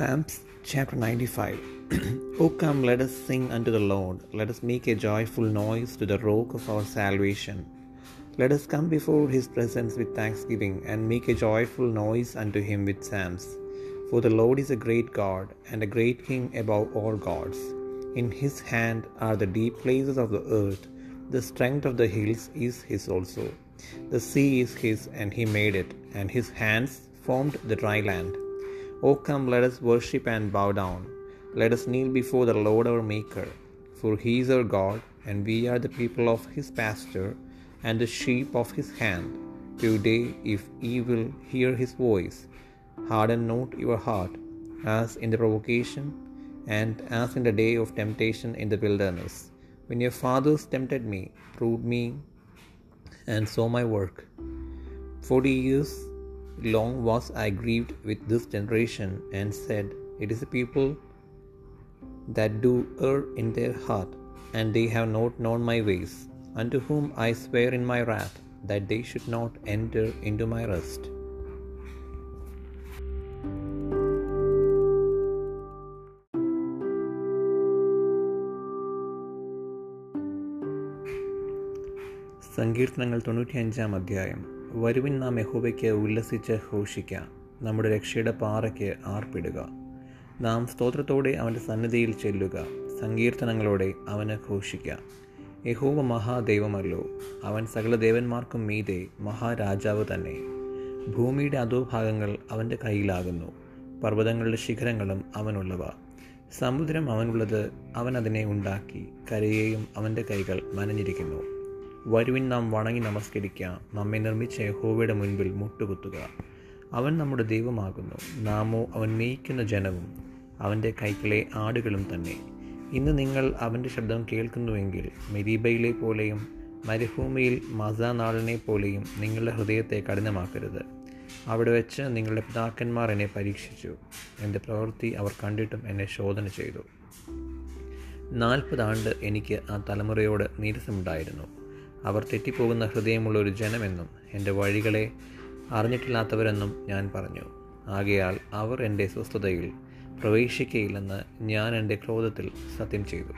Psalms chapter 95 O come, let us sing unto the Lord. Let us make a joyful noise to the rock of our salvation. Let us come before his presence with thanksgiving, and make a joyful noise unto him with psalms. For the Lord is a great God, and a great King above all gods. In his hand are the deep places of the earth. The strength of the hills is his also. The sea is his, and he made it, and his hands formed the dry land. O come, let us worship and bow down. Let us kneel before the Lord our Maker. For he is our God, and we are the people of his pasture, and the sheep of his hand. Today, if ye will hear his voice, harden not your heart, as in the provocation, and as in the day of temptation in the wilderness, when your fathers tempted me, proved me, and saw my work. Forty years long was I grieved with this generation, and said, It is a people that do err in their heart, and they have not known my ways, unto whom I swear in my wrath that they should not enter into my rest. സങ്കീർത്തനങ്ങൾ തൊണ്ണൂറ്റിയഞ്ചാം അധ്യായം വരുവിൻ നാം യഹോബയ്ക്ക് ഉല്ലസിച്ച് ഘോഷിക്കുക നമ്മുടെ രക്ഷയുടെ പാറയ്ക്ക് ആർപ്പിടുക. നാം സ്തോത്രത്തോടെ അവന്റെ സന്നിധിയിൽ ചെല്ലുക. സങ്കീർത്തനങ്ങളോടെ അവനെ ഘോഷിക്കുക യഹോവ മഹാദൈവമല്ലോ. അവൻ സകല ദേവന്മാർക്കും മീതെ മഹാരാജാവ് തന്നെ. ഭൂമിയുടെ അധോഭാഗങ്ങൾ അവന്റെ കയ്യിലാകുന്നു. പർവതങ്ങളുടെ ശിഖരങ്ങളും അവനുള്ളവ. സമുദ്രം അവനുള്ളത് അവൻ അതിനെ ഉണ്ടാക്കി. കരയെയും അവന്റെ കൈകൾ മനഞ്ഞിരിക്കുന്നു വരുവിൻ നാം വണങ്ങി നമസ്കരിക്കുക നമ്മെ നിർമ്മിച്ച യഹോവയുടെ മുൻപിൽ മുട്ടുകുത്തുക. അവൻ നമ്മുടെ ദൈവമാകുന്നു. നാമോ അവൻ മേയിക്കുന്ന ജനവും അവന്റെ കൈക്കിലെ ആടുകളും തന്നെ. ഇന്ന് നിങ്ങൾ അവന്റെ ശബ്ദം കേൾക്കുന്നുവെങ്കിൽ മെരീബയിലെ പോലെയും മരുഭൂമിയിൽ മസാനാളിനെ പോലെയും നിങ്ങളുടെ ഹൃദയത്തെ കഠിനമാക്കരുത്. അവിടെ വെച്ച് നിങ്ങളുടെ പിതാക്കന്മാർ എന്നെ പരീക്ഷിച്ചു. എന്റെ പ്രവൃത്തി അവർ കണ്ടിട്ടും എന്നെ ശോധന ചെയ്തു. നാൽപ്പത് ആണ്ട് എനിക്ക് ആ തലമുറയോട് നീരസമുണ്ടായിരുന്നു. അവർ തെറ്റിപ്പോകുന്ന ഹൃദയമുള്ള ഒരു ജനമെന്നും എന്റെ വഴികളെ അറിഞ്ഞിട്ടില്ലാത്തവരെന്നും ഞാൻ പറഞ്ഞു. ആകയാൽ അവർ എന്റെ സ്വസ്ഥതയിൽ പ്രവേശിക്കയില്ലെന്ന് ഞാൻ എന്റെ ക്രോധത്തിൽ സത്യം ചെയ്തു.